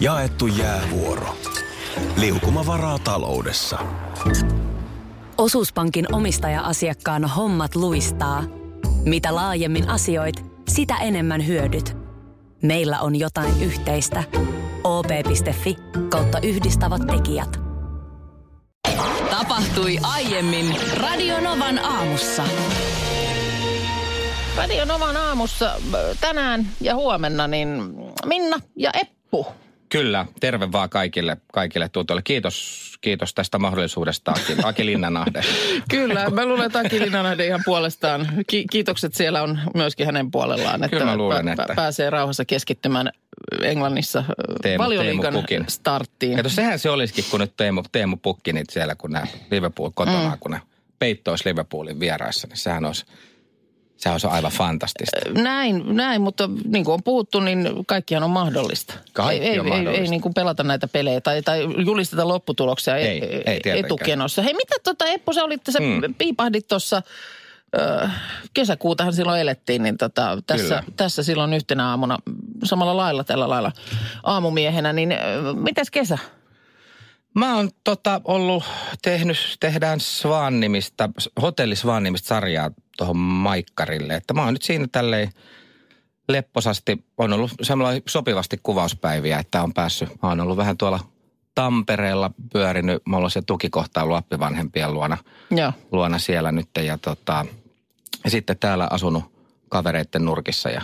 Jaettu jäävuoro. Liukuma varaa taloudessa. Osuuspankin omistaja-asiakkaan hommat luistaa. Mitä laajemmin asioit, sitä enemmän hyödyt. Meillä on jotain yhteistä. op.fi kautta yhdistävät tekijät. Tapahtui aiemmin Radionovan aamussa. Radio Novan aamussa äh, tänään ja huomenna niin Minna ja Eppu. Kyllä, terve vaan kaikille, kaikille tuotoille. Kiitos, kiitos tästä mahdollisuudesta, Aki, Aki Linnanahde. Kyllä, mä luulen, että Aki Linnanahde ihan puolestaan. Ki- kiitokset siellä on myöskin hänen puolellaan, että, Kyllä mä luulen, että- pääsee rauhassa keskittymään Englannissa Teemu- valioliigan Teemu starttiin. Kato, sehän se olisikin, kun nyt Teemu, Teemu Pukki niitä siellä, kun nämä Liverpool kotona, mm. kun ne peittois Liverpoolin vieraissa, niin sehän olisi, sehän olisi aivan fantastista. Näin, näin, mutta niin kuin on puhuttu, niin kaikkihan on mahdollista. Kaikki ei, on ei, Ei, mahdollista. ei niin kuin pelata näitä pelejä tai, tai julisteta lopputuloksia Ei, ei, ei tietenkään. etukenossa. Hei, mitä tota Eppu, sä olit, sä Mm. piipahdit tuossa, kesäkuutahan silloin elettiin, niin tota, tässä, Kyllä. tässä silloin yhtenä aamuna, samalla lailla tällä lailla aamumiehenä, niin mitäs kesä? Mä oon tota, ollut tehnyt, tehdään Svan-nimistä, hotelli Svan-nimistä sarjaa tuohon Maikkarille. Että mä oon nyt siinä tälleen lepposasti, on ollut semmoilla sopivasti kuvauspäiviä, että on päässyt, mä oon ollut vähän tuolla Tampereella pyörinyt, mä oon se tukikohta ollut appivanhempien luona, Joo. luona siellä nyt ja, tota, ja sitten täällä asunut kavereitten nurkissa ja,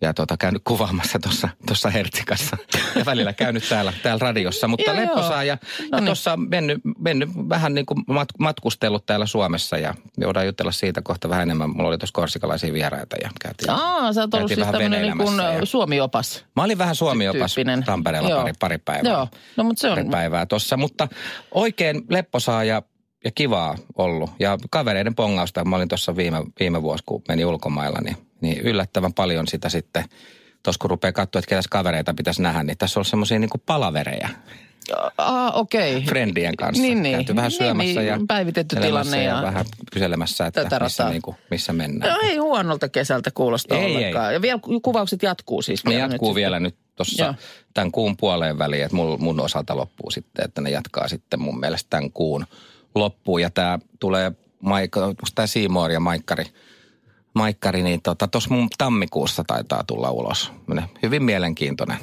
ja tota, käynyt kuvaamassa tuossa tossa Hertsikassa ja välillä käynyt täällä, täällä radiossa, mutta Joo, lepposaa ja, No ja niin. tuossa mennyt, mennyt vähän niin kuin mat, matkustellut täällä Suomessa ja voidaan jutella siitä kohta vähän enemmän. Mulla oli tuossa korsikalaisia vieraita ja käytiin. Aa, sä oot ollut siis tämmöinen niin kuin ja- Suomiopas. Mä olin vähän Suomi-opas Tyyppinen. Tampereella Joo. pari, pari päivää. Joo, no mutta se on, Pari päivää tuossa, mutta oikein lepposaa ja, ja kivaa ollut. Ja kavereiden pongausta, mä olin tuossa viime, viime vuosi, kun meni ulkomailla, niin, niin yllättävän paljon sitä sitten, tuossa kun rupeaa katsoa, että ketäs kavereita pitäisi nähdä, niin tässä on semmoisia niin palavereja Aa, okei. Okay. friendien kanssa. Niin, niin. Käyty vähän Niin, syömässä niin, ja päivitetty tilanne ja- vähän kyselemässä, että Tätä missä, rataa. niin kuin, missä mennään. No ei huonolta kesältä kuulosta Ei, ollenkaan. Ja vielä ku- kuvaukset jatkuu siis. Ne vielä jatkuu nyt vielä nyt tuossa tämän kuun puoleen väliin, että mun, mun osalta loppuu sitten, että ne jatkaa sitten mun mielestä tämän kuun loppuun. Ja tämä tulee, Maik- onko tämä Seymour ja Maikkari, Maikkari niin tuossa tota, mun tammikuussa taitaa tulla ulos. Hyvin mielenkiintoinen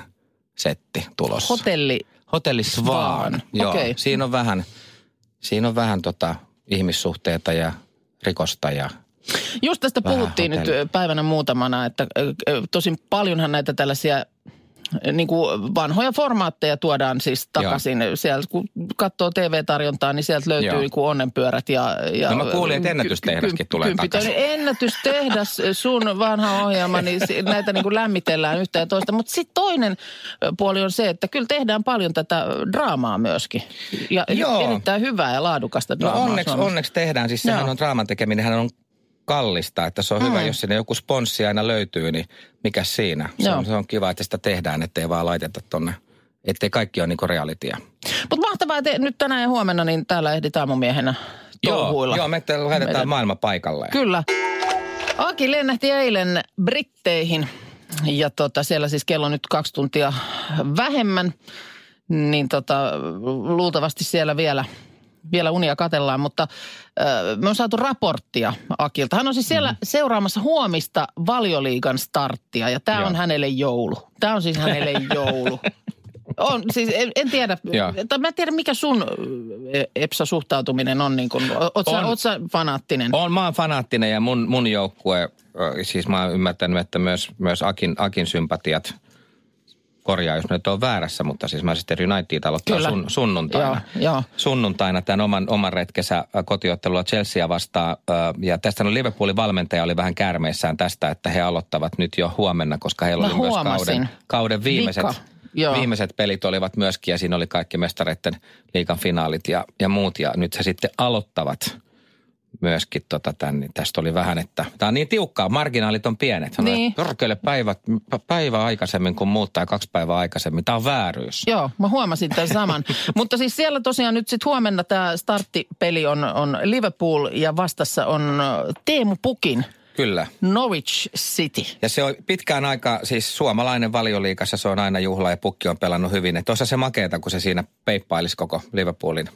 setti tulossa. Hotelli. Hotelli. Svan, Joo, okei. siinä on vähän, siinä on vähän tota ihmissuhteita ja rikosta ja Just tästä Vähän puhuttiin nyt hotelli. ö, päivänä muutamana, että tosin paljonhan näitä tällaisia niin kuin vanhoja formaatteja tuodaan siis takaisin. Sieltä kun katsoo TV-tarjontaa, niin sieltä löytyy Joo. niin kuin onnenpyörät ja... ja No mä kuulin, että ennätystehdaskin ky- tulee kymppi- takaisin. Ennätystehdas, sun vanha ohjelma, niin näitä niin kuin lämmitellään yhtä ja toista. Mutta sitten toinen puoli on se, että kyllä tehdään paljon tätä draamaa myöskin. Ja Joo. erittäin hyvää ja laadukasta No draamaa. onneksi, Suomessa. onneksi tehdään. Siis sehän Joo. on draaman tekeminen, on kallista. Että se on hyvä, Mm. jos sinne joku sponssi aina löytyy, niin mikä siinä? Se Joo. on, se on kiva, että sitä tehdään, ettei vaan laiteta tonne. Ettei kaikki ole niinku realitya. Mutta mahtavaa, että nyt tänään ja huomenna niin täällä ehdit aamumiehenä touhuilla. Joo, joo, me te- lähetetään Meidän- maailma paikalle. Kyllä. Aki lennähti eilen Britteihin ja tota, siellä siis kello nyt kaksi tuntia vähemmän. Niin tota, luultavasti siellä vielä, vielä unia katellaan, mutta äh, me on saatu raporttia Akilta. Hän on siis siellä mm-hmm. seuraamassa huomista valioliigan starttia ja tämä on hänelle joulu. Tämä on siis hänelle joulu. On, siis en, en tiedä, tai mä en tiedä mikä sun Epsa-suhtautuminen on, niin kuin, oot, sä, On. oot sä fanaattinen? On, mä oon fanaattinen ja mun, mun joukkue, siis mä oon ymmärtänyt, että myös, myös Akin, Akin sympatiat korjaa, jos nyt on väärässä, mutta siis Manchester United aloittaa Kyllä. sun, sunnuntaina. Joo, joo. Sunnuntaina tämän oman, oman retkensä kotiottelua Chelsea vastaan. Ja tästä on Liverpoolin valmentaja oli vähän käärmeissään tästä, että he aloittavat nyt jo huomenna, koska heillä Mä oli myös huomasin. kauden, kauden viimeiset, Vika. Joo. viimeiset pelit olivat myöskin ja siinä oli kaikki mestareiden liikan finaalit ja, ja muut. Ja nyt he sitten aloittavat myöskin tota tämän, niin tästä oli vähän, että tämä on niin tiukkaa, marginaalit on pienet. Sanoin, Niin. Perkele päivä, päivä aikaisemmin kuin muut tai kaksi päivää aikaisemmin. Tämä on vääryys. Joo, mä huomasin tämän saman. Mutta siis siellä tosiaan nyt sitten huomenna tämä starttipeli on, on Liverpool ja vastassa on ö, Teemu Pukin Kyllä. Norwich City. Ja se on pitkään aika, siis suomalainen valioliikassa se on aina juhla ja pukki on pelannut hyvin. Että se makeeta, kun se siinä peippailisi koko Liverpoolin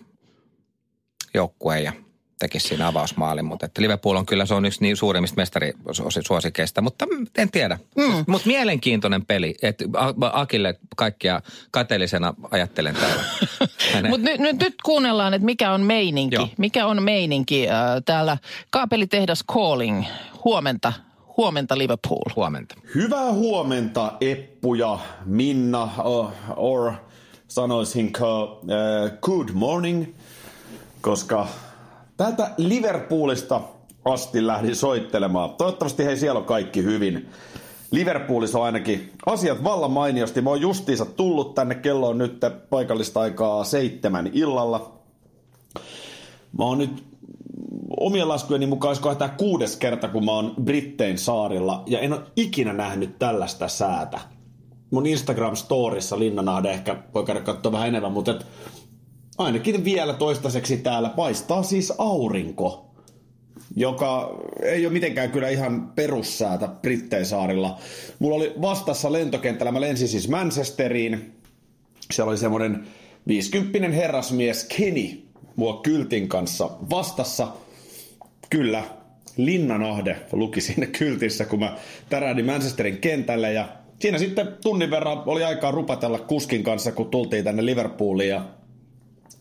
joukkueen ja tekisi siinä avausmaalin. Mutta että Liverpool on kyllä, se on yksi niin suurimmista mestarisuosikeista, mutta en tiedä. Mm. Mutta mielenkiintoinen peli, että Akille kaikkia kateellisena ajattelen täällä. Mutta nyt, nyt, nyt kuunnellaan, että mikä on meininki. Joo. Mikä on meininki äh, täällä Kaapelitehdas Calling. Huomenta Huomenta Liverpool. Huomenta. Hyvää huomenta Eppu ja Minna, uh, or sanoisinko uh, good morning, koska Täältä Liverpoolista asti lähdin soittelemaan. Toivottavasti hei siellä on kaikki hyvin. Liverpoolissa on ainakin asiat vallan mainiosti. Mä oon justiinsa tullut tänne, kello on nyt paikallista aikaa seitsemän illalla. Mä oon nyt omien laskujeni mukaan olisiko tämä kuudes kerta, kun mä oon Brittein saarilla, ja en ole ikinä nähnyt tällaista säätä. Mun Instagram-storissa Linnanahde ehkä voi käydä katsoa vähän enemmän, mutta et ainakin vielä toistaiseksi täällä paistaa siis aurinko, joka ei ole mitenkään kyllä ihan perussäätä Britteisaarilla. Mulla oli vastassa lentokentällä, mä lensin siis Manchesteriin. Siellä oli semmoinen 50 herrasmies Kenny mua kyltin kanssa vastassa. Kyllä, Linnanahde luki siinä kyltissä, kun mä tärähdin Manchesterin kentälle ja siinä sitten tunnin verran oli aikaa rupatella kuskin kanssa, kun tultiin tänne Liverpooliin ja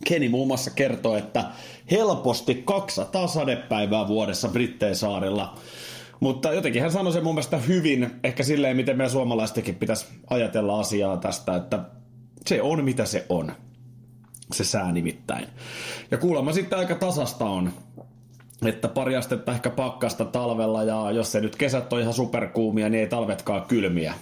Keni muun muassa kertoo, että helposti 200 sadepäivää vuodessa Brittein saarilla. Mutta jotenkin hän sanoi sen mun mielestä hyvin, ehkä silleen, miten meidän suomalaistenkin pitäisi ajatella asiaa tästä, että se on mitä se on. Se sää nimittäin. Ja kuulemma sitten aika tasasta on, että pari astetta ehkä pakkasta talvella ja jos se nyt kesät on ihan superkuumia, niin ei talvetkaan kylmiä.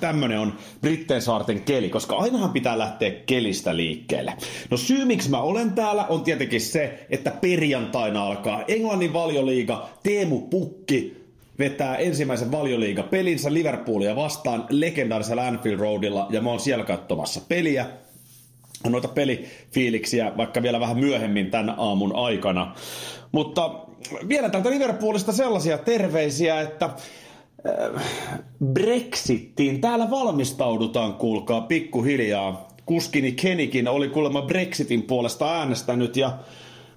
Tämmönen on Britteen saarten keli, koska ainahan pitää lähteä kelistä liikkeelle. No syy miksi mä olen täällä on tietenkin se, että perjantaina alkaa Englannin valioliiga Teemu Pukki vetää ensimmäisen valioliiga-pelinsä Liverpoolia vastaan legendaarisella Anfield Roadilla ja mä oon siellä katsomassa peliä noita pelifiiliksiä vaikka vielä vähän myöhemmin tämän aamun aikana. Mutta vielä tältä Liverpoolista sellaisia terveisiä, että Brexittiin. Täällä valmistaudutaan, kuulkaa, pikkuhiljaa. Kuskini Kenikin oli kuulemma Brexitin puolesta äänestänyt ja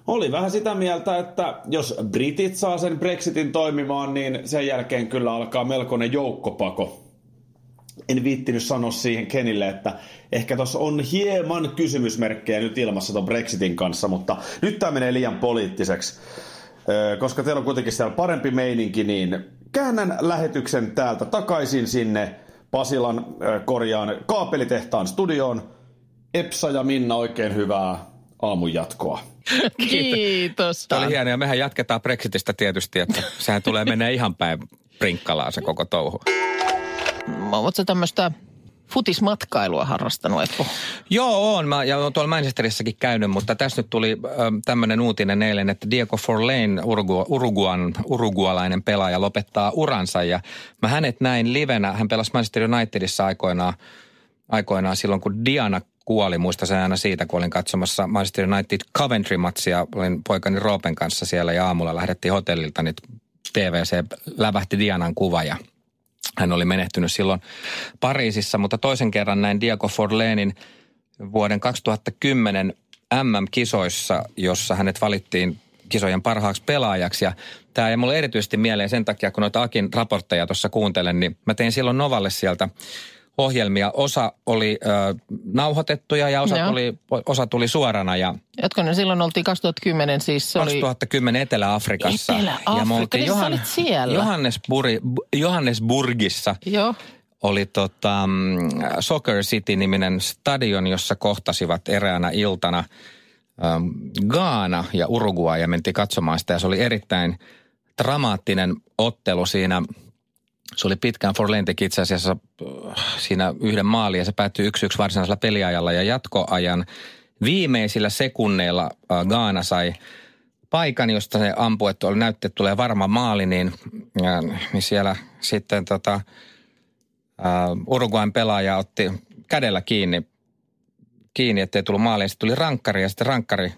oli vähän sitä mieltä, että jos britit saa sen Brexitin toimimaan, niin sen jälkeen kyllä alkaa melkoinen joukkopako. En viittinyt sanoa siihen Kenille, että ehkä tuossa on hieman kysymysmerkkejä nyt ilmassa tuon Brexitin kanssa, mutta nyt tämä menee liian poliittiseksi. Koska teillä on kuitenkin siellä parempi meininki, niin käännän lähetyksen täältä takaisin sinne Pasilan korjaan kaapelitehtaan studioon. Epsa ja Minna, oikein hyvää aamun jatkoa. Kiitos. Tämä oli hienoa mehän jatketaan Brexitistä tietysti, että sehän tulee menee ihan päin prinkkalaan se koko touhu. Oletko tämmöistä futismatkailua harrastanut, Eppu? Joo, on. Mä, ja olen tuolla Manchesterissakin käynyt, mutta tässä nyt tuli tämmöinen uutinen eilen, että Diego Forlane, Urugu, Uruguan, urugualainen pelaaja, lopettaa uransa. Ja mä hänet näin livenä. Hän pelasi Manchester Unitedissa aikoinaan, aikoinaan silloin, kun Diana kuoli. Muistan aina siitä, kun olin katsomassa Manchester United Coventry-matsia. Olin poikani Roopen kanssa siellä ja aamulla lähdettiin hotellilta, niin TVC lävähti Dianan kuva ja hän oli menehtynyt silloin Pariisissa, mutta toisen kerran näin Diego Forlenin vuoden 2010 MM-kisoissa, jossa hänet valittiin kisojen parhaaksi pelaajaksi. Ja tämä ei mulle erityisesti mieleen sen takia, kun noita Akin raportteja tuossa kuuntelen, niin mä tein silloin Novalle sieltä ohjelmia. Osa oli ö, nauhoitettuja ja osa tuli, osa tuli suorana. Ja Jotko ne silloin oltiin 2010 siis? Se 2010 oli... Etelä-Afrikassa. Etelä-Afrikka, ja me oltiin niin Johan, siellä. Johannesburg, Johannesburgissa. Joo oli tota, mm, Soccer City-niminen stadion, jossa kohtasivat eräänä iltana ähm, Gaana ja Uruguay ja mentiin katsomaan sitä ja se oli erittäin dramaattinen ottelu siinä – se oli pitkään, Forlane teki itse asiassa äh, siinä yhden maalin ja se päättyi yksi yksi varsinaisella peliajalla ja jatkoajan viimeisillä sekunneilla äh, Gaana sai paikan, josta se ampui, että oli näytti, että tulee varma maali, niin, äh, niin siellä sitten tota, Uruguayn pelaaja otti kädellä kiinni, kiinni ettei tullut maali. Sitten tuli rankkari ja sitten rankkari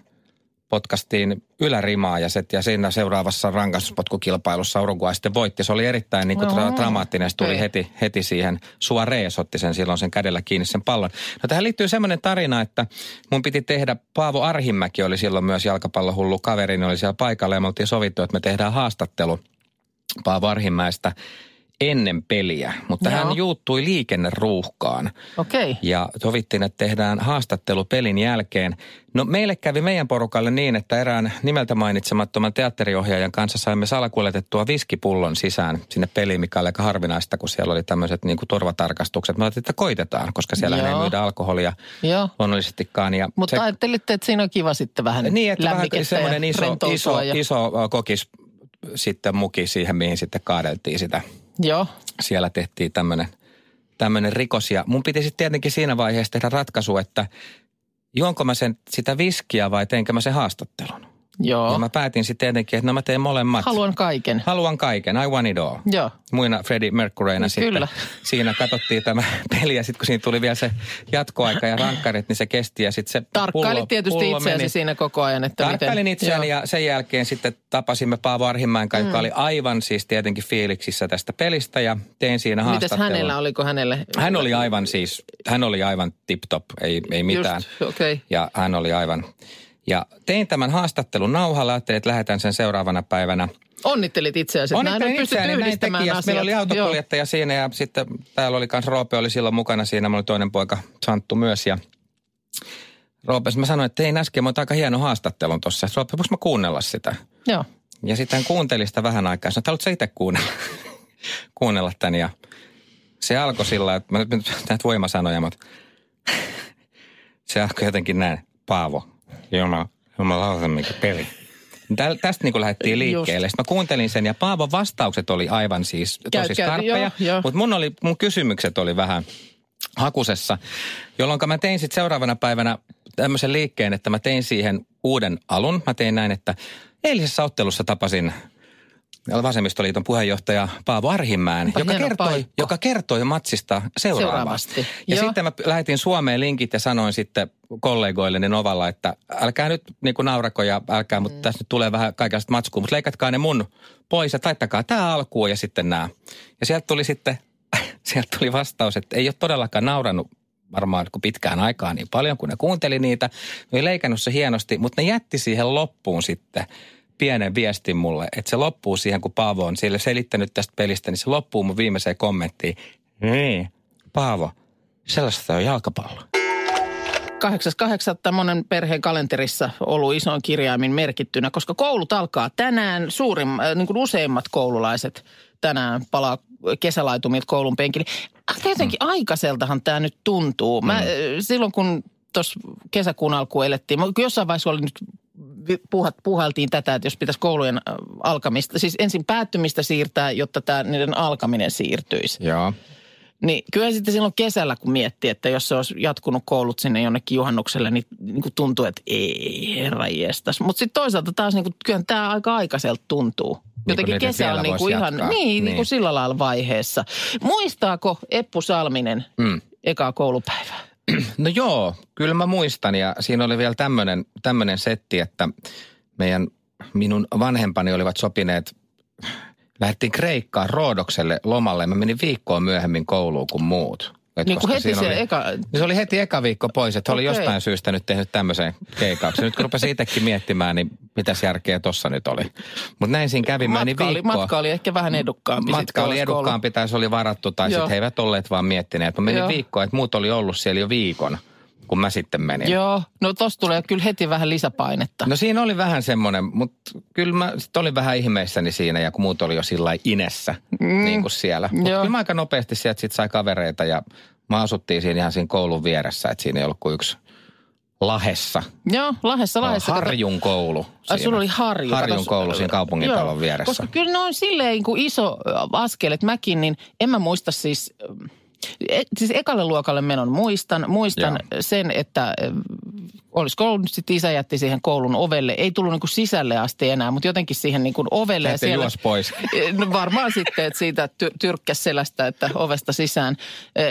potkastiin ylärimaa ja, set, ja siinä seuraavassa rangaistuspotkukilpailussa Uruguay sitten voitti. Se oli erittäin niin kuin, Joo. dramaattinen. Se tuli heti, heti siihen. Suarez otti sen silloin sen kädellä kiinni sen pallon. No tähän liittyy semmoinen tarina, että mun piti tehdä, Paavo Arhimäki oli silloin myös jalkapallohullu kaveri, niin oli siellä paikalla ja me oltiin sovittu, että me tehdään haastattelu Paavo Arhimäestä ennen peliä, mutta Joo. hän juuttui liikenneruuhkaan. Okei. Ja sovittiin, että tehdään haastattelu pelin jälkeen. No meille kävi meidän porukalle niin, että erään nimeltä mainitsemattoman teatteriohjaajan kanssa saimme salakuljetettua viskipullon sisään sinne peliin, mikä oli aika harvinaista, kun siellä oli tämmöiset niin turvatarkastukset. Mä ajattelin, että koitetaan, koska siellä ei Joo. myydä alkoholia Joo. luonnollisestikaan. Ja Mutta se- ajattelitte, että siinä on kiva sitten vähän niin, että vähän semmoinen ja iso, iso, ja... iso kokis sitten muki siihen, mihin sitten kaadeltiin sitä Joo. siellä tehtiin tämmöinen tämmöinen rikos. Ja mun piti sitten tietenkin siinä vaiheessa tehdä ratkaisu, että juonko mä sen, sitä viskiä vai teenkö mä sen haastattelun. Joo. Ja mä päätin sitten tietenkin, että no mä teen molemmat. Haluan kaiken. Haluan kaiken, I want it all. Joo. Muina Freddie Mercuryna Niin sitten. kyllä. Siinä katsottiin tämä peli ja sitten kun siinä tuli vielä se jatkoaika ja rankkarit, niin se kesti ja sitten se Tarkkailit pullo, tietysti pullo itseäsi meni. siinä koko ajan, että Tarkkailin miten... itseäni Joo. ja sen jälkeen sitten tapasimme Paavo Arhimäen kanssa, joka oli aivan siis tietenkin fiiliksissä tästä pelistä ja tein siinä Mites hänellä, oliko hänelle... Hän oli aivan siis, hän oli aivan tip-top, ei, ei mitään. Just. Okay. Ja hän oli aivan... Ja tein tämän haastattelun nauhalla, ajattelin, että lähetän sen seuraavana päivänä. Onnittelit itseäsi, että näin on näin yhdistämään teki. Meillä oli Joo. autokuljettaja siinä ja sitten täällä oli myös Roope oli silloin mukana siinä. Mulla oli toinen poika Santtu myös ja Roope, mä sanoin, että tein äsken, mä oon aika hieno haastattelun tuossa. Roope, voinko mä kuunnella sitä? Joo. Ja sitten hän kuunteli sitä vähän aikaa. Sanoi, että itse kuunnella, kuunnella tämän. Ja se alkoi sillä, että mä nyt nyt näitä voimasanoja, mutta se alkoi jotenkin näin. Paavo, Jumala, Jumala mikä peli. Täl, tästä niin lähdettiin liikkeelle. Sitten mä kuuntelin sen ja Paavon vastaukset oli aivan siis Käy- tosi käy- skarppeja. Mutta mun, oli, mun kysymykset oli vähän hakusessa, jolloin mä tein sitten seuraavana päivänä tämmöisen liikkeen, että mä tein siihen uuden alun. Mä tein näin, että eilisessä ottelussa tapasin Vasemmistoliiton puheenjohtaja Paavo Arhimäen, Onpa joka kertoi, paikka. joka kertoi matsista seuraavasti. Seuraavasti, Ja joo. sitten mä lähetin Suomeen linkit ja sanoin sitten kollegoilleni Novalla, että älkää nyt niin kuin naurako ja älkää, mutta Mm. tässä nyt tulee vähän kaikenlaista matskua, mutta leikatkaa ne mun pois ja taittakaa tämä alkuun ja sitten nämä. Ja sieltä tuli sitten, sieltä tuli vastaus, että ei ole todellakaan naurannut varmaan kuin pitkään aikaa niin paljon, kun ne kuunteli niitä. Ne oli leikannut se hienosti, mutta ne jätti siihen loppuun sitten pienen viestin mulle, että se loppuu siihen, kun Paavo on sille selittänyt tästä pelistä, niin se loppuu mun viimeiseen kommenttiin. Niin, Paavo, sellaista on jalkapallo. 8.8. monen perheen kalenterissa ollut isoin kirjaimin merkittynä, koska koulut alkaa tänään. Suurim, äh, niin kuin useimmat koululaiset tänään palaa kesälaitumilta koulun penkille. Aika jotenkin mm. aikaiseltahan tämä nyt tuntuu. Mä, äh, silloin kun tuossa kesäkuun alkuun elettiin, jossain vaiheessa oli nyt puhaltiin tätä, että jos pitäisi koulujen alkamista, siis ensin päättymistä siirtää, jotta tämä niiden alkaminen siirtyisi. Joo. Niin kyllä sitten silloin kesällä, kun miettii, että jos se olisi jatkunut koulut sinne jonnekin juhannukselle, niin, niin kuin tuntuu, että ei herra jestas. Mutta sitten toisaalta taas niin kuin, kyllä tämä aika aikaiselta tuntuu. Jotenkin niiden kesä on vielä niin kuin ihan, jatkaa. niin, niin. Niin. kuin sillä lailla vaiheessa. Muistaako Eppu Salminen Mm. ekaa koulupäivää? No joo, kyllä mä muistan ja siinä oli vielä tämmöinen tämmönen setti, että meidän, minun vanhempani olivat sopineet, lähdettiin Kreikkaan Roodokselle lomalle. Mä menin viikkoa myöhemmin kouluun kuin muut. Et Niin kuin heti se oli, eka... niin se oli heti eka viikko pois, että oli Okei. jostain syystä nyt tehnyt tämmöisen keikauksen. Nyt kun rupesin itsekin miettimään, niin mitäs järkeä tossa nyt oli. Mutta näin siinä kävi, Matka oli, viikkoa. matka oli ehkä vähän edukkaampi. sit Matka oli edukkaampi tai se oli varattu tai sitten he eivät olleet vaan miettineet. Mä menin Joo. viikkoa, että muut oli ollut siellä jo viikon, kun mä sitten menin. Joo, no tossa tulee kyllä heti vähän lisäpainetta. No siinä oli vähän semmoinen, mutta kyllä mä sit olin vähän ihmeissäni siinä ja kun muut oli jo sillä inessä, mm. niin kuin siellä. Mutta kyllä mä aika nopeasti sieltä sit sai kavereita ja mä asuttiin siinä ihan siinä koulun vieressä, että siinä ei ollut kuin yksi Lahessa. Joo, Lahdessa, Lahdessa. kato- Harjun koulu. Ai siinä. sulla oli Harju. Harjun koulu siinä kaupungintalon Joo, vieressä. Koska kyllä ne on silleen niin kuin iso askel, että mäkin, niin en mä muista siis, siis ekalle luokalle menon muistan. Muistan Joo. sen, että olisiko ollut nyt sitten isä jätti siihen koulun ovelle. Ei tullut niin kuin sisälle asti enää, mutta jotenkin siihen niin kuin ovelle. Että juos pois. No varmaan sitten, että siitä ty- tyrkkäs selästä, että ovesta sisään.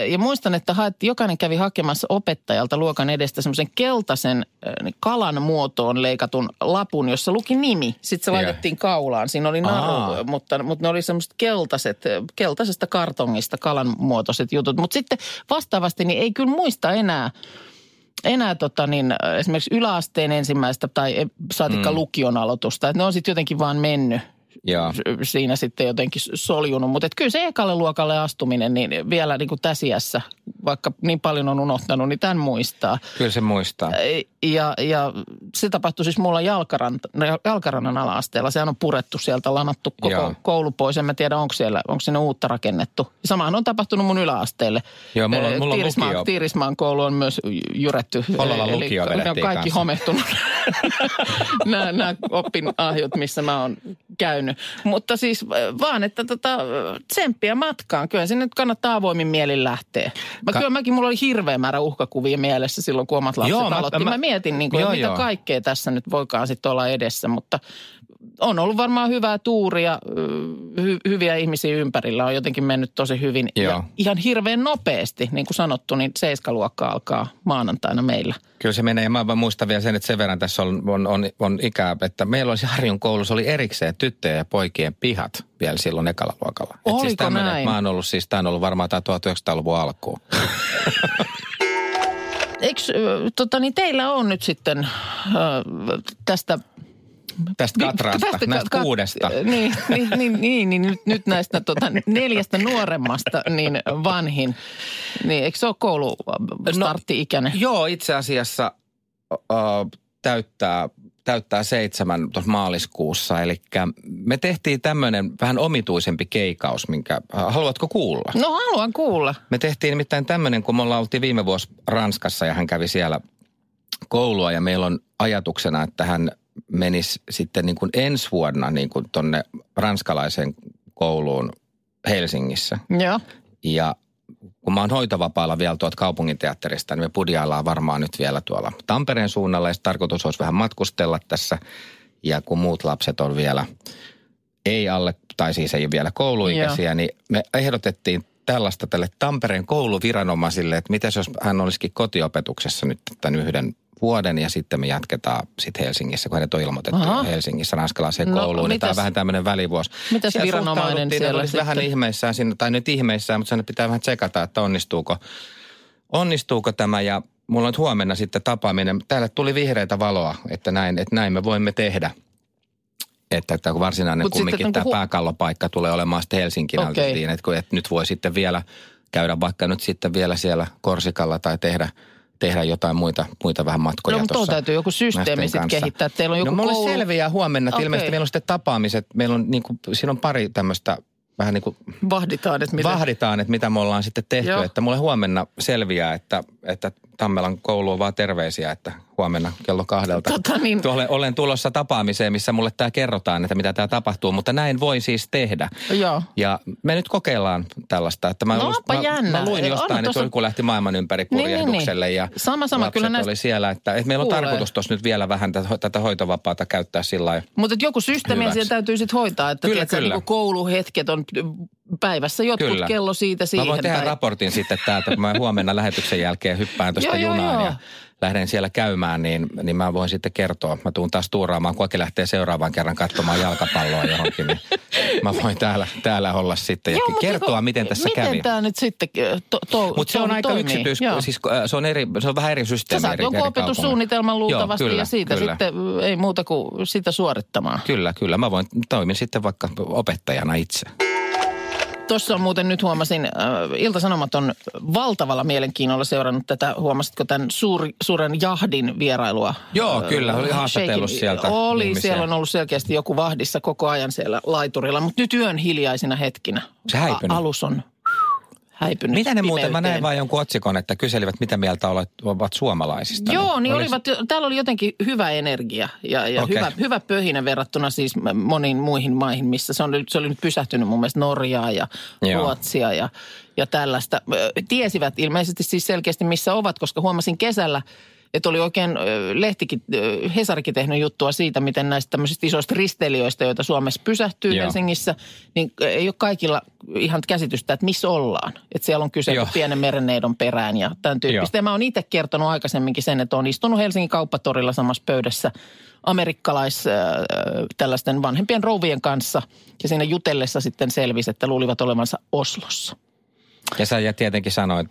Ja muistan, että haettiin, jokainen kävi hakemassa opettajalta luokan edestä semmoisen keltaisen eh, kalan muotoon leikatun lapun, jossa luki nimi. Sitten se laitettiin kaulaan. Siinä oli naru, Aa. mutta, mutta ne oli semmoiset keltaiset, keltaisesta kartongista kalan muotoiset jutut. Mutta sitten vastaavasti niin ei kyllä muista enää, enää tota niin, esimerkiksi yläasteen ensimmäistä tai e- saatikka mm. lukion aloitusta. Että ne on sitten jotenkin vaan mennyt S- siinä sitten jotenkin soljunut. Mutta kyllä se ekalle luokalle astuminen, niin vielä niin kuin täsiässä, vaikka niin paljon on unohtanut, niin tämän muistaa. Kyllä se muistaa. Ja, ja se tapahtui siis mulla Jalkaranta, Jalkarannan ala-asteella. Sehän on purettu sieltä, lanattu koko. Joo. koulu pois. En mä tiedä, onko siellä, onko sinne uutta rakennettu. Samahan on tapahtunut mun yläasteelle. Joo, mulla on- mulla on Tiirismaan, lukio. Tiirismaan koulu on myös jyretty. Hollolan Eli lukio ne on kaikki kanssa. homehtunut. nämä, nämä opinahjot, missä mä oon käynyt. Mutta siis äh, vaan, että tota, tsemppiä matkaan. Kyllä sinne nyt kannattaa avoimin mielin lähteä. Mä, Ka- kyllä mäkin, mulla oli hirveä määrä uhkakuvia mielessä silloin, kun omat lapset Joo, aloitti. Mä, mä- mä mietin, niin kuin, Joo, mitä joo. kaikkea tässä nyt voikaan sitten olla edessä, mutta on ollut varmaan hyvää tuuria, hy, hyviä ihmisiä ympärillä on jotenkin mennyt tosi hyvin. Joo. Ja ihan hirveän nopeasti, niin kuin sanottu, niin seiskaluokka alkaa maanantaina meillä. Kyllä se menee. Mä vaan muistan vielä sen, että sen verran tässä on, on, on, on ikää, että meillä olisi Harjun koulussa oli erikseen tyttöjen ja poikien pihat vielä silloin ekalla luokalla. Et siis Oliko tämmönen, näin? Mä oon ollut siis, tämä on ollut varmaan tämä 1900-luvun alkuun. Eikö, tota, niin teillä on nyt sitten ö, tästä Tästä katraasta, Tästä näistä ka- ka- kuudesta. Niin, niin, niin, niin, niin nyt, nyt näistä tota, neljästä nuoremmasta niin vanhin. Niin, eikö se ole koulu startti-ikäinen? Joo, itse asiassa äh, täyttää, täyttää seitsemän maaliskuussa. Eli me tehtiin tämmöinen vähän omituisempi keikaus, minkä, äh, haluatko kuulla? No haluan kuulla. Me tehtiin nimittäin tämmöinen, kun me ollaan oltiin viime vuosi Ranskassa ja hän kävi siellä koulua ja meillä on ajatuksena, että hän menisi sitten niin kuin ensi vuonna niin kuin tonne ranskalaiseen kouluun Helsingissä. Joo. Ja kun mä oon hoitovapaalla vielä tuolta kaupunginteatterista, niin me budjaillaan varmaan nyt vielä tuolla Tampereen suunnalla. Ja tarkoitus olisi vähän matkustella tässä. Ja kun muut lapset on vielä ei alle, tai siis ei ole vielä kouluikäisiä, Joo. niin me ehdotettiin tällaista tälle Tampereen kouluviranomaisille, että mitäs jos hän olisikin kotiopetuksessa nyt tämän yhden vuoden ja sitten me jatketaan sitten Helsingissä, kun hänet on ilmoitettu Aha. Helsingissä ranskalaiseen No, kouluun. niin Tämä on vähän tämmöinen välivuosi. mitäs Siellä viranomainen siellä olisi vähän sitten? ihmeissään, siinä, tai nyt ihmeissään, mutta sen pitää vähän tsekata, että onnistuuko, onnistuuko tämä. Ja mulla on nyt huomenna sitten tapaaminen. Täällä tuli vihreitä valoa, että näin, että näin me voimme tehdä. Että tämä varsinainen Mut sitten kumminkin niinku tämä hu- pääkallopaikka tulee olemaan sitten Helsinkin okay. että, kun- että nyt voi sitten vielä käydä vaikka nyt sitten vielä siellä Korsikalla tai tehdä, tehdä jotain muita, muita vähän matkoja No, mutta tuossa täytyy joku systeemi sitten kehittää. Teillä on joku no mulle koulu... selviää huomenna, että Okei. ilmeisesti meillä on sitten tapaamiset. Meillä on niin kuin, siinä on pari tämmöistä vähän niin kuin Vahditaan, että mitä... vahditaan, että mitä me ollaan sitten tehty. Joo. Että mulle huomenna selviää, että, että Tammelan koulu on vaan terveisiä, että huomenna kello kahdelta. Tota niin. Tuolle, olen tulossa tapaamiseen, missä mulle tämä kerrotaan, että mitä tämä tapahtuu, mutta näin voi siis tehdä. Joo. Ja me nyt kokeillaan tällaista, että mä, No, lus- mä, jännä. mä luin jostain, että tossa- joku lähti maailman ympäri Niin, niin, purjehdukselle niin. ja Sama, sama, kyllä näistä oli siellä, että, että meillä on kuulee. tarkoitus tuossa nyt vielä vähän tätä, tätä hoitovapaata käyttää sillä lailla. Mutta joku systeemi siellä täytyy sitten hoitaa, että Kyllä, tiedätkö, kyllä. Niin kouluhetket on päivässä jotkut Kyllä. kello siitä siihen. Mä voin tehdä tai- raportin sitten täältä, kun mä huomenna lähetyksen jälkeen hyppään tuosta Joo, joo, junaan joo. ja lähden siellä käymään, niin, niin mä voin sitten kertoa. Mä tuun taas tuuraamaan, kun lähtee seuraavan kerran katsomaan jalkapalloa johonkin, niin mä voin täällä, täällä olla sitten ja Joo, kertoa, niinku, miten tässä miten kävi. Miten tämä nyt sitten to, to, Mutta se on aika toimii? yksityis, Joo. siis se on, eri, se on vähän eri Sä systeemi. saat eri, jonkun eri opetussuunnitelman luultavasti Joo, kyllä, ja siitä kyllä. sitten ei muuta kuin sitä suorittamaan. Kyllä, kyllä. Mä voin, toimin sitten vaikka opettajana itse. Tuossa on muuten nyt huomasin, äh, Ilta-Sanomat on valtavalla mielenkiinnolla seurannut tätä, huomasitko tämän suuri, suuren jahdin vierailua? Joo, Äh, kyllä, oli haastatellut Sheikin- sieltä Oli, ihmisiä. siellä on ollut selkeästi joku vahdissa koko ajan siellä laiturilla, mutta nyt yön hiljaisina hetkinä. Se häipynyt. Alus on häipynyt. Mitä ne muuten, mä näin vain jonkun otsikon, että kyselivät, mitä mieltä olet, ovat suomalaisista. Joo, niin olis- olivat, täällä oli jotenkin hyvä energia ja, ja Okei. hyvä, hyvä pöhinä verrattuna siis moniin muihin maihin, missä se, on, se oli nyt pysähtynyt mun mielestä Norjaa ja Joo. Ruotsia ja, ja tällaista. Tiesivät ilmeisesti siis selkeästi missä ovat, koska huomasin kesällä Että oli oikein lehtikin, Hesarikin tehnyt juttua siitä, miten näistä tämmöisistä isoista risteilijöistä, joita Suomessa pysähtyy Joo. Helsingissä, niin ei ole kaikilla ihan käsitystä, että missä ollaan. Että siellä on kyse Joo. pienen merenneidon perään ja tämän tyyppistä. Ja mä oon itse kertonut aikaisemminkin sen, että on istunut Helsingin kauppatorilla samassa pöydässä amerikkalais äh, tällaisten vanhempien rouvien kanssa. Ja siinä jutellessa sitten selvisi, että luulivat olevansa Oslossa. Ja sä ja tietenkin sanoit,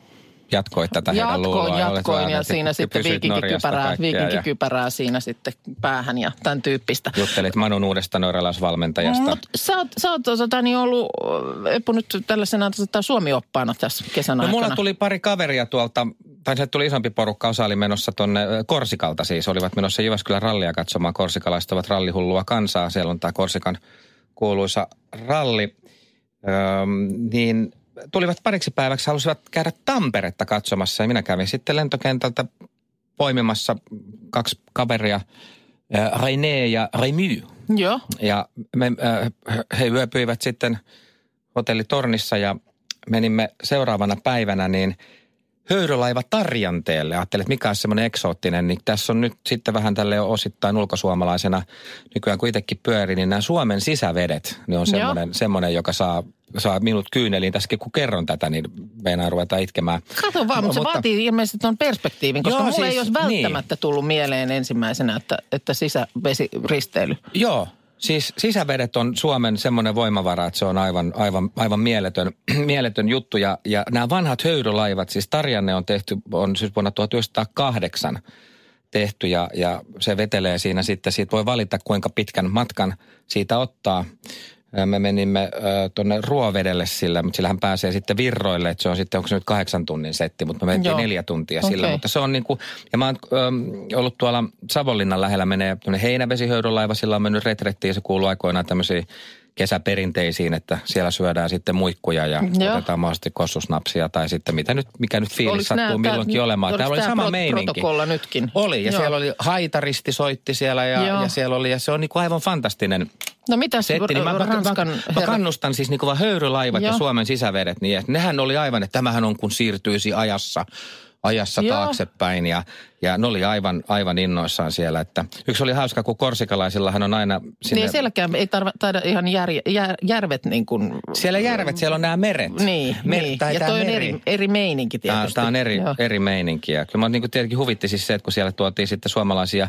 jatkoit tätä heidän Jatkoin, luuloa. ja olet jatkoin ja että siinä sitten viikinkikypärää, kaikkea ja viikinkikypärää siinä sitten päähän ja tämän tyyppistä. Juttelit Manun uudesta norjalaisvalmentajasta. Mutta sä oot, sä oot tota, niin ollut, Eppu, nyt tällaisena tota, Suomi-oppaana tässä kesän No aikana. mulla tuli pari kaveria tuolta, tai se tuli isompi porukka, osa oli menossa tonne ö, Korsikalta siis. Olivat menossa Jyväskylän rallia katsomaan. Korsikalaiset ovat rallihullua kansaa. Siellä on tämä Korsikan kuuluisa ralli. Öm, niin tulivat pariksi päiväksi, halusivat käydä Tamperetta katsomassa. Ja minä kävin sitten lentokentältä poimimassa kaksi kaveria, ö, René ja Remy. Joo, Ja me, äh, he yöpyivät sitten hotellitornissa ja menimme seuraavana päivänä niin höyrölaiva Tarjanteelle. Ajattelin, että mikä on semmoinen eksoottinen, niin tässä on nyt sitten vähän tälle osittain ulkosuomalaisena, nykyään kun itsekin pyörii, niin nämä Suomen sisävedet, niin on semmoinen, semmoinen joka saa, saa minut kyyneliin. Tässäkin kun kerron tätä, niin meinaa ruveta itkemään. kato vaan, mutta se Mutta- vaatii ilmeisesti tuon perspektiivin, koska Joo, mulle siis- ei olisi välttämättä tullut mieleen ensimmäisenä, että, että sisävesiristeily. Joo, siis sisävedet on Suomen semmoinen voimavara, että se on aivan, aivan, aivan mieletön, mieletön juttu. Ja, ja nämä vanhat höyrylaivat, siis Tarjanne on tehty, on siis vuonna 1908 tehty ja, ja se vetelee siinä sitten. Siitä voi valita, kuinka pitkän matkan siitä ottaa. Me menimme tuonne Ruovedelle sillä, mutta sillähän pääsee sitten virroille, että se on sitten, onko se nyt kahdeksan tunnin setti, mutta me mentiin Joo. neljä tuntia sillä. Okei. Mutta se on niin kuin, ja mä oon ollut tuolla Savonlinnan lähellä menee tämmöinen heinävesihöyrylaiva, sillä on mennyt retrettiin, se kuuluu aikoinaan tämmöisiin kesäperinteisiin, että siellä syödään sitten muikkuja ja Joo. otetaan mahdollisesti kossusnapsia tai sitten mitä nyt, mikä nyt fiilis Oliko sattuu nää- milloinkin tää- olemaan. Täällä oli sama meininki. nytkin? Oli ja Joo. siellä oli haitaristi soitti siellä ja, Joo. ja siellä oli ja se on niin kuin aivan fantastinen No mitäs setti. Niin mä, mä, Ranskan mä, mä kannustan siis niin kuin vaan höyrylaivat ja Joo. Suomen sisävedet, niin että nehän oli aivan, että tämähän on kun siirtyisi ajassa ajassa Joo. taaksepäin ja, ja ne oli aivan, aivan innoissaan siellä. Että yksi oli hauska, kun korsikalaisillahan on aina sinne, Niin sielläkään ei tarva, taida ihan jär, jär, järvet niin kuin... siellä järvet, siellä on nämä meret. Niin, Mer- niin. tai ja toi on meri. eri, eri meininki Tämä, tietysti. tämä on eri, Joo. eri meininkiä. Kyllä mä niin kuin tietenkin huvitti siis se, että kun siellä tuotiin sitten suomalaisia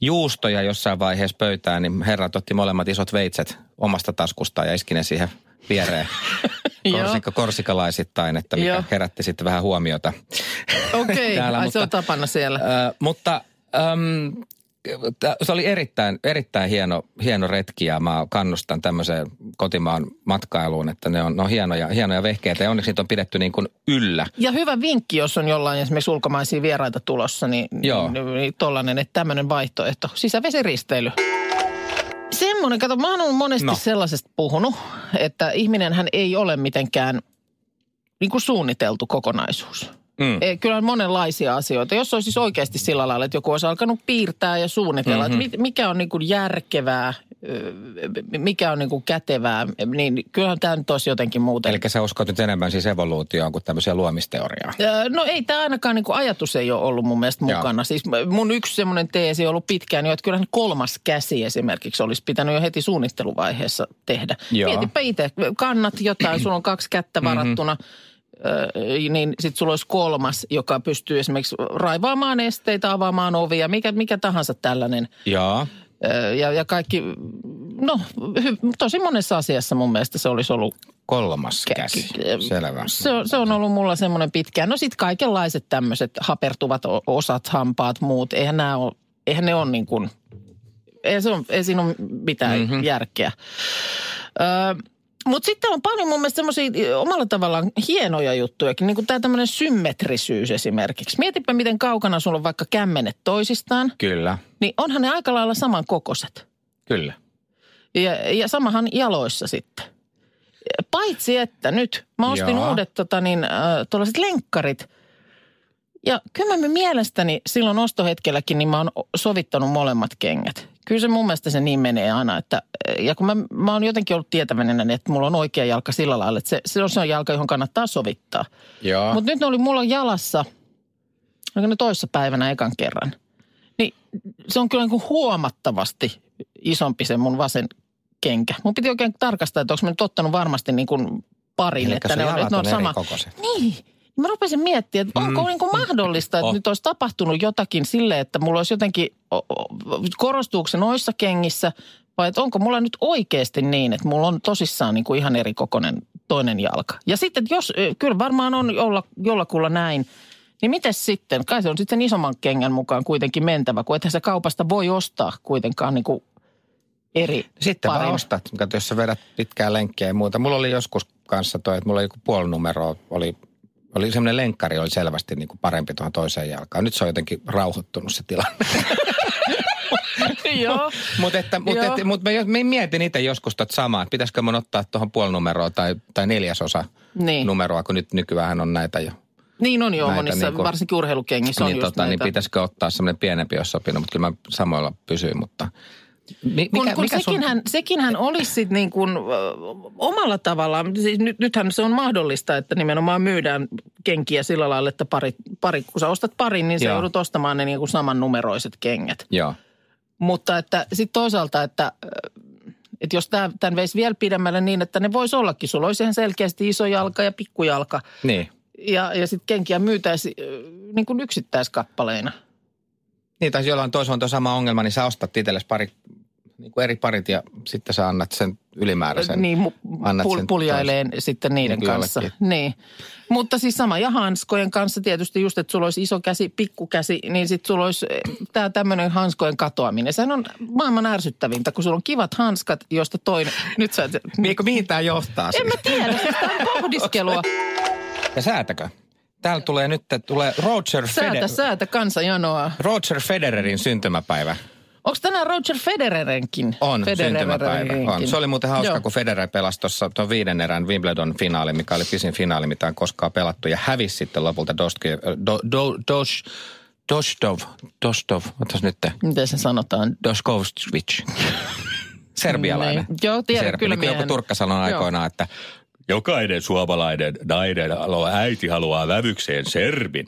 juustoja jossain vaiheessa pöytään, niin herrat otti molemmat isot veitset omasta taskustaan ja iski ne siihen viereen korsikka, korsikalaisittain, että mikä herätti sitten vähän huomiota. Okei, täällä, ai mutta- se on tapana siellä. Ö, mutta äm, se oli erittäin, erittäin hieno, hieno retki ja mä kannustan tämmöiseen kotimaan matkailuun, että ne on, ne on hienoja, hienoja vehkeitä ja onneksi niitä on pidetty niin kuin yllä. Ja hyvä vinkki, jos on jollain esimerkiksi ulkomaisia vieraita tulossa, niin, Joo. niin, niin tollainen, että tämmöinen vaihtoehto. Sisävesiristeily. Semmoinen, kato, mä oon monesti no. sellaisesta puhunut, että ihminenhän ei ole mitenkään niin kuin suunniteltu kokonaisuus. Mm. E, Kyllä on monenlaisia asioita. Jos olisi siis oikeasti sillä lailla, että joku olisi alkanut piirtää ja suunnitella, mm-hmm. että mi- mikä on niin kuin järkevää, mikä on niin kuin kätevää, niin kyllähän tämä nyt olisi jotenkin muuten. Eli sä uskot nyt enemmän siis evoluutioon kuin tämmöiseen luomisteoriaan. No ei tämä ainakaan niin kuin ajatus ei ole ollut mun mielestä Joo. mukana. Siis mun yksi semmoinen teesi on ollut pitkään jo, että kyllähän kolmas käsi esimerkiksi olisi pitänyt jo heti suunnitteluvaiheessa tehdä. Joo. Mietipä itse, kannat jotain, sulla on kaksi kättä varattuna, ö, niin sitten sulla olisi kolmas, joka pystyy esimerkiksi raivaamaan esteitä, avaamaan ovia, mikä, mikä tahansa tällainen. Ö, Ja, ja kaikki, no tosi monessa asiassa mun mielestä se olisi ollut Kolmas Kä- käsi. kä- Selvä. se, on- se on ollut mulla semmoinen pitkään. No sitten kaikenlaiset tämmöiset hapertuvat osat, hampaat, muut. Eihän nämä ole, eihän ne ole niin kuin, ei, se on, ei siinä ole mitään Mhm. mm-hmm. järkeä. Öö, mutta sitten on paljon mun mielestä semmoisia omalla tavallaan hienoja juttujakin, niin kuin tämä tämmöinen symmetrisyys esimerkiksi. Mietipä, miten kaukana sulla on vaikka kämmenet toisistaan, Kyllä, niin onhan ne aika lailla samankokoiset. kyllä. Ja, ja samahan jaloissa sitten. Paitsi että nyt mä ostin Joo. uudet tota niin, äh, tuollaiset lenkkarit. Ja kyllä mä mielestäni silloin ostohetkelläkin niin mä oon sovittanut molemmat kengät. Kyllä se mun mielestä se niin menee aina. Että, ja kun mä, mä oon jotenkin ollut tietäväinen, että mulla on oikea jalka sillä lailla, että se, se on se on jalka, johon kannattaa sovittaa. Mutta nyt ne oli mulla jalassa oliko ne toissa päivänä ekan kerran. Niin se on kyllä niin kuin huomattavasti isompi se mun vasen kenkä. Mun piti oikein tarkastaa, että onko mä nyt ottanut varmasti niin kuin parin, Eli että ne on, ne on sama. erikokoiset. Niin. Mä rupesin miettimään, että onko Mm. niin kuin mahdollista, että Oh. nyt olisi tapahtunut jotakin sille, että mulla olisi jotenkin, korostuuko se noissa kengissä vai että onko mulla nyt oikeasti niin, että mulla on tosissaan niin kuin ihan eri kokoinen toinen jalka. Ja sitten jos, kyllä varmaan on jolla, jollakulla näin, niin miten sitten? Kai se on sitten isomman kengän mukaan kuitenkin mentävä, kun ethän se kaupasta voi ostaa kuitenkaan niin kuin eri Sitten parin. vaan ostat, kato, jos sä vedät pitkää lenkkiä ja muuta. Mulla oli joskus kanssa toi, että mulla oli joku puoli numeroa, oli, oli semmoinen lenkkari, oli selvästi niin kuin parempi tuohon toiseen jalkaan. Nyt se on jotenkin rauhoittunut se tilanne. Joo. Mutta että, mut, Joo. et, mut mietin itse joskus tuota samaa, että pitäisikö mun ottaa tuohon puolinumeroa tai, tai neljäsosa Niin. numeroa, kun nyt nykyään on näitä jo. Niin on jo Näitä monissa, niinku- varsinkin urheilukengissä on niin, just tota, niin näitä. pitäisikö ottaa semmoinen pienempi, jos sopinut, mutta kyllä mä samoilla pysyin, mutta... Mi, kun, kun sekinhän, sekinhän olisi sit niin kuin, ö, omalla tavallaan, siis nyt, nythän se on mahdollista, että nimenomaan myydään kenkiä sillä lailla, että pari, pari kun sä ostat parin, niin sä Joo. joudut ostamaan ne niin kuin samannumeroiset kengät. Joo. Mutta että sitten toisaalta, että, että jos tämä, tämän veisi vielä pidemmälle niin, että ne voisi ollakin, sulla olisi ihan selkeästi iso jalka ja pikkujalka. Niin. Ja, ja sitten kenkiä myytäisi niin kuin yksittäiskappaleina. Niin, tai jollain toisella on tuo sama ongelma, niin sä ostat itsellesi pari, niin kuin eri parit ja sitten sä annat sen ylimääräisen. niin, mu- annat pul- sen puljaileen sitten niiden Niin kanssa. jollekin. Niin. Mutta siis sama ja hanskojen kanssa tietysti just, että sulla olisi iso käsi, pikku käsi, niin sitten sulla olisi tämä tämmöinen hanskojen katoaminen. Sehän on maailman ärsyttävintä, kun sulla on kivat hanskat, josta toinen, nyt sä, Niin, kuin mihin tämä johtaa? en siis? mä tiedä, siis tää on pohdiskelua. Ja säätäkö? Täällä tulee nyt, tulee Roger, Säätä, Feder- säätä, kansa janoa. Roger Federerin syntymäpäivä. Onko tänään Roger Federerenkin? On syntymäpäivä. Federerinkin. On. Se oli muuten hauska, Joo. kun Federer pelasi tuossa tuon viiden erän Wimbledon-finaali, mikä oli pisin finaali, mitä on koskaan pelattu. Ja hävisi sitten lopulta Doski, do, do, dos, Dostov, Dostov, otas nyt, Miten se sanotaan? Doskovic. Serbialainen. Niin. Joo, tiedän Serbi. kyllä Niin joku. Turkka sanoi aikoinaan, että jokainen suomalainen nainen, äiti haluaa vävykseen serbin.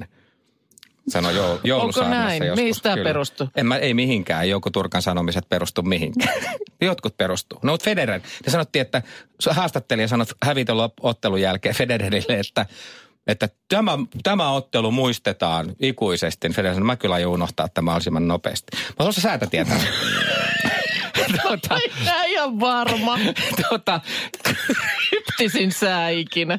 Sanoi jo, joulusaarnassa näin? joskus. Mihin tää Kyllä. perustuu? En mä, ei mihinkään. Joku Turkan sanomiset perustu mihinkään. Jotkut perustuu. No mutta Federer, te sanottiin, että haastattelija sanoi hävitellä ottelun jälkeen Federerille, että että tämä, tämä ottelu muistetaan ikuisesti. Federer sanoi, mä kyllä aion unohtaa tämä mahdollisimman nopeasti. Mä haluaisin säätä tietää. tuota, Ai, nää ihan varma. tuota, Kryptisin sää ikinä.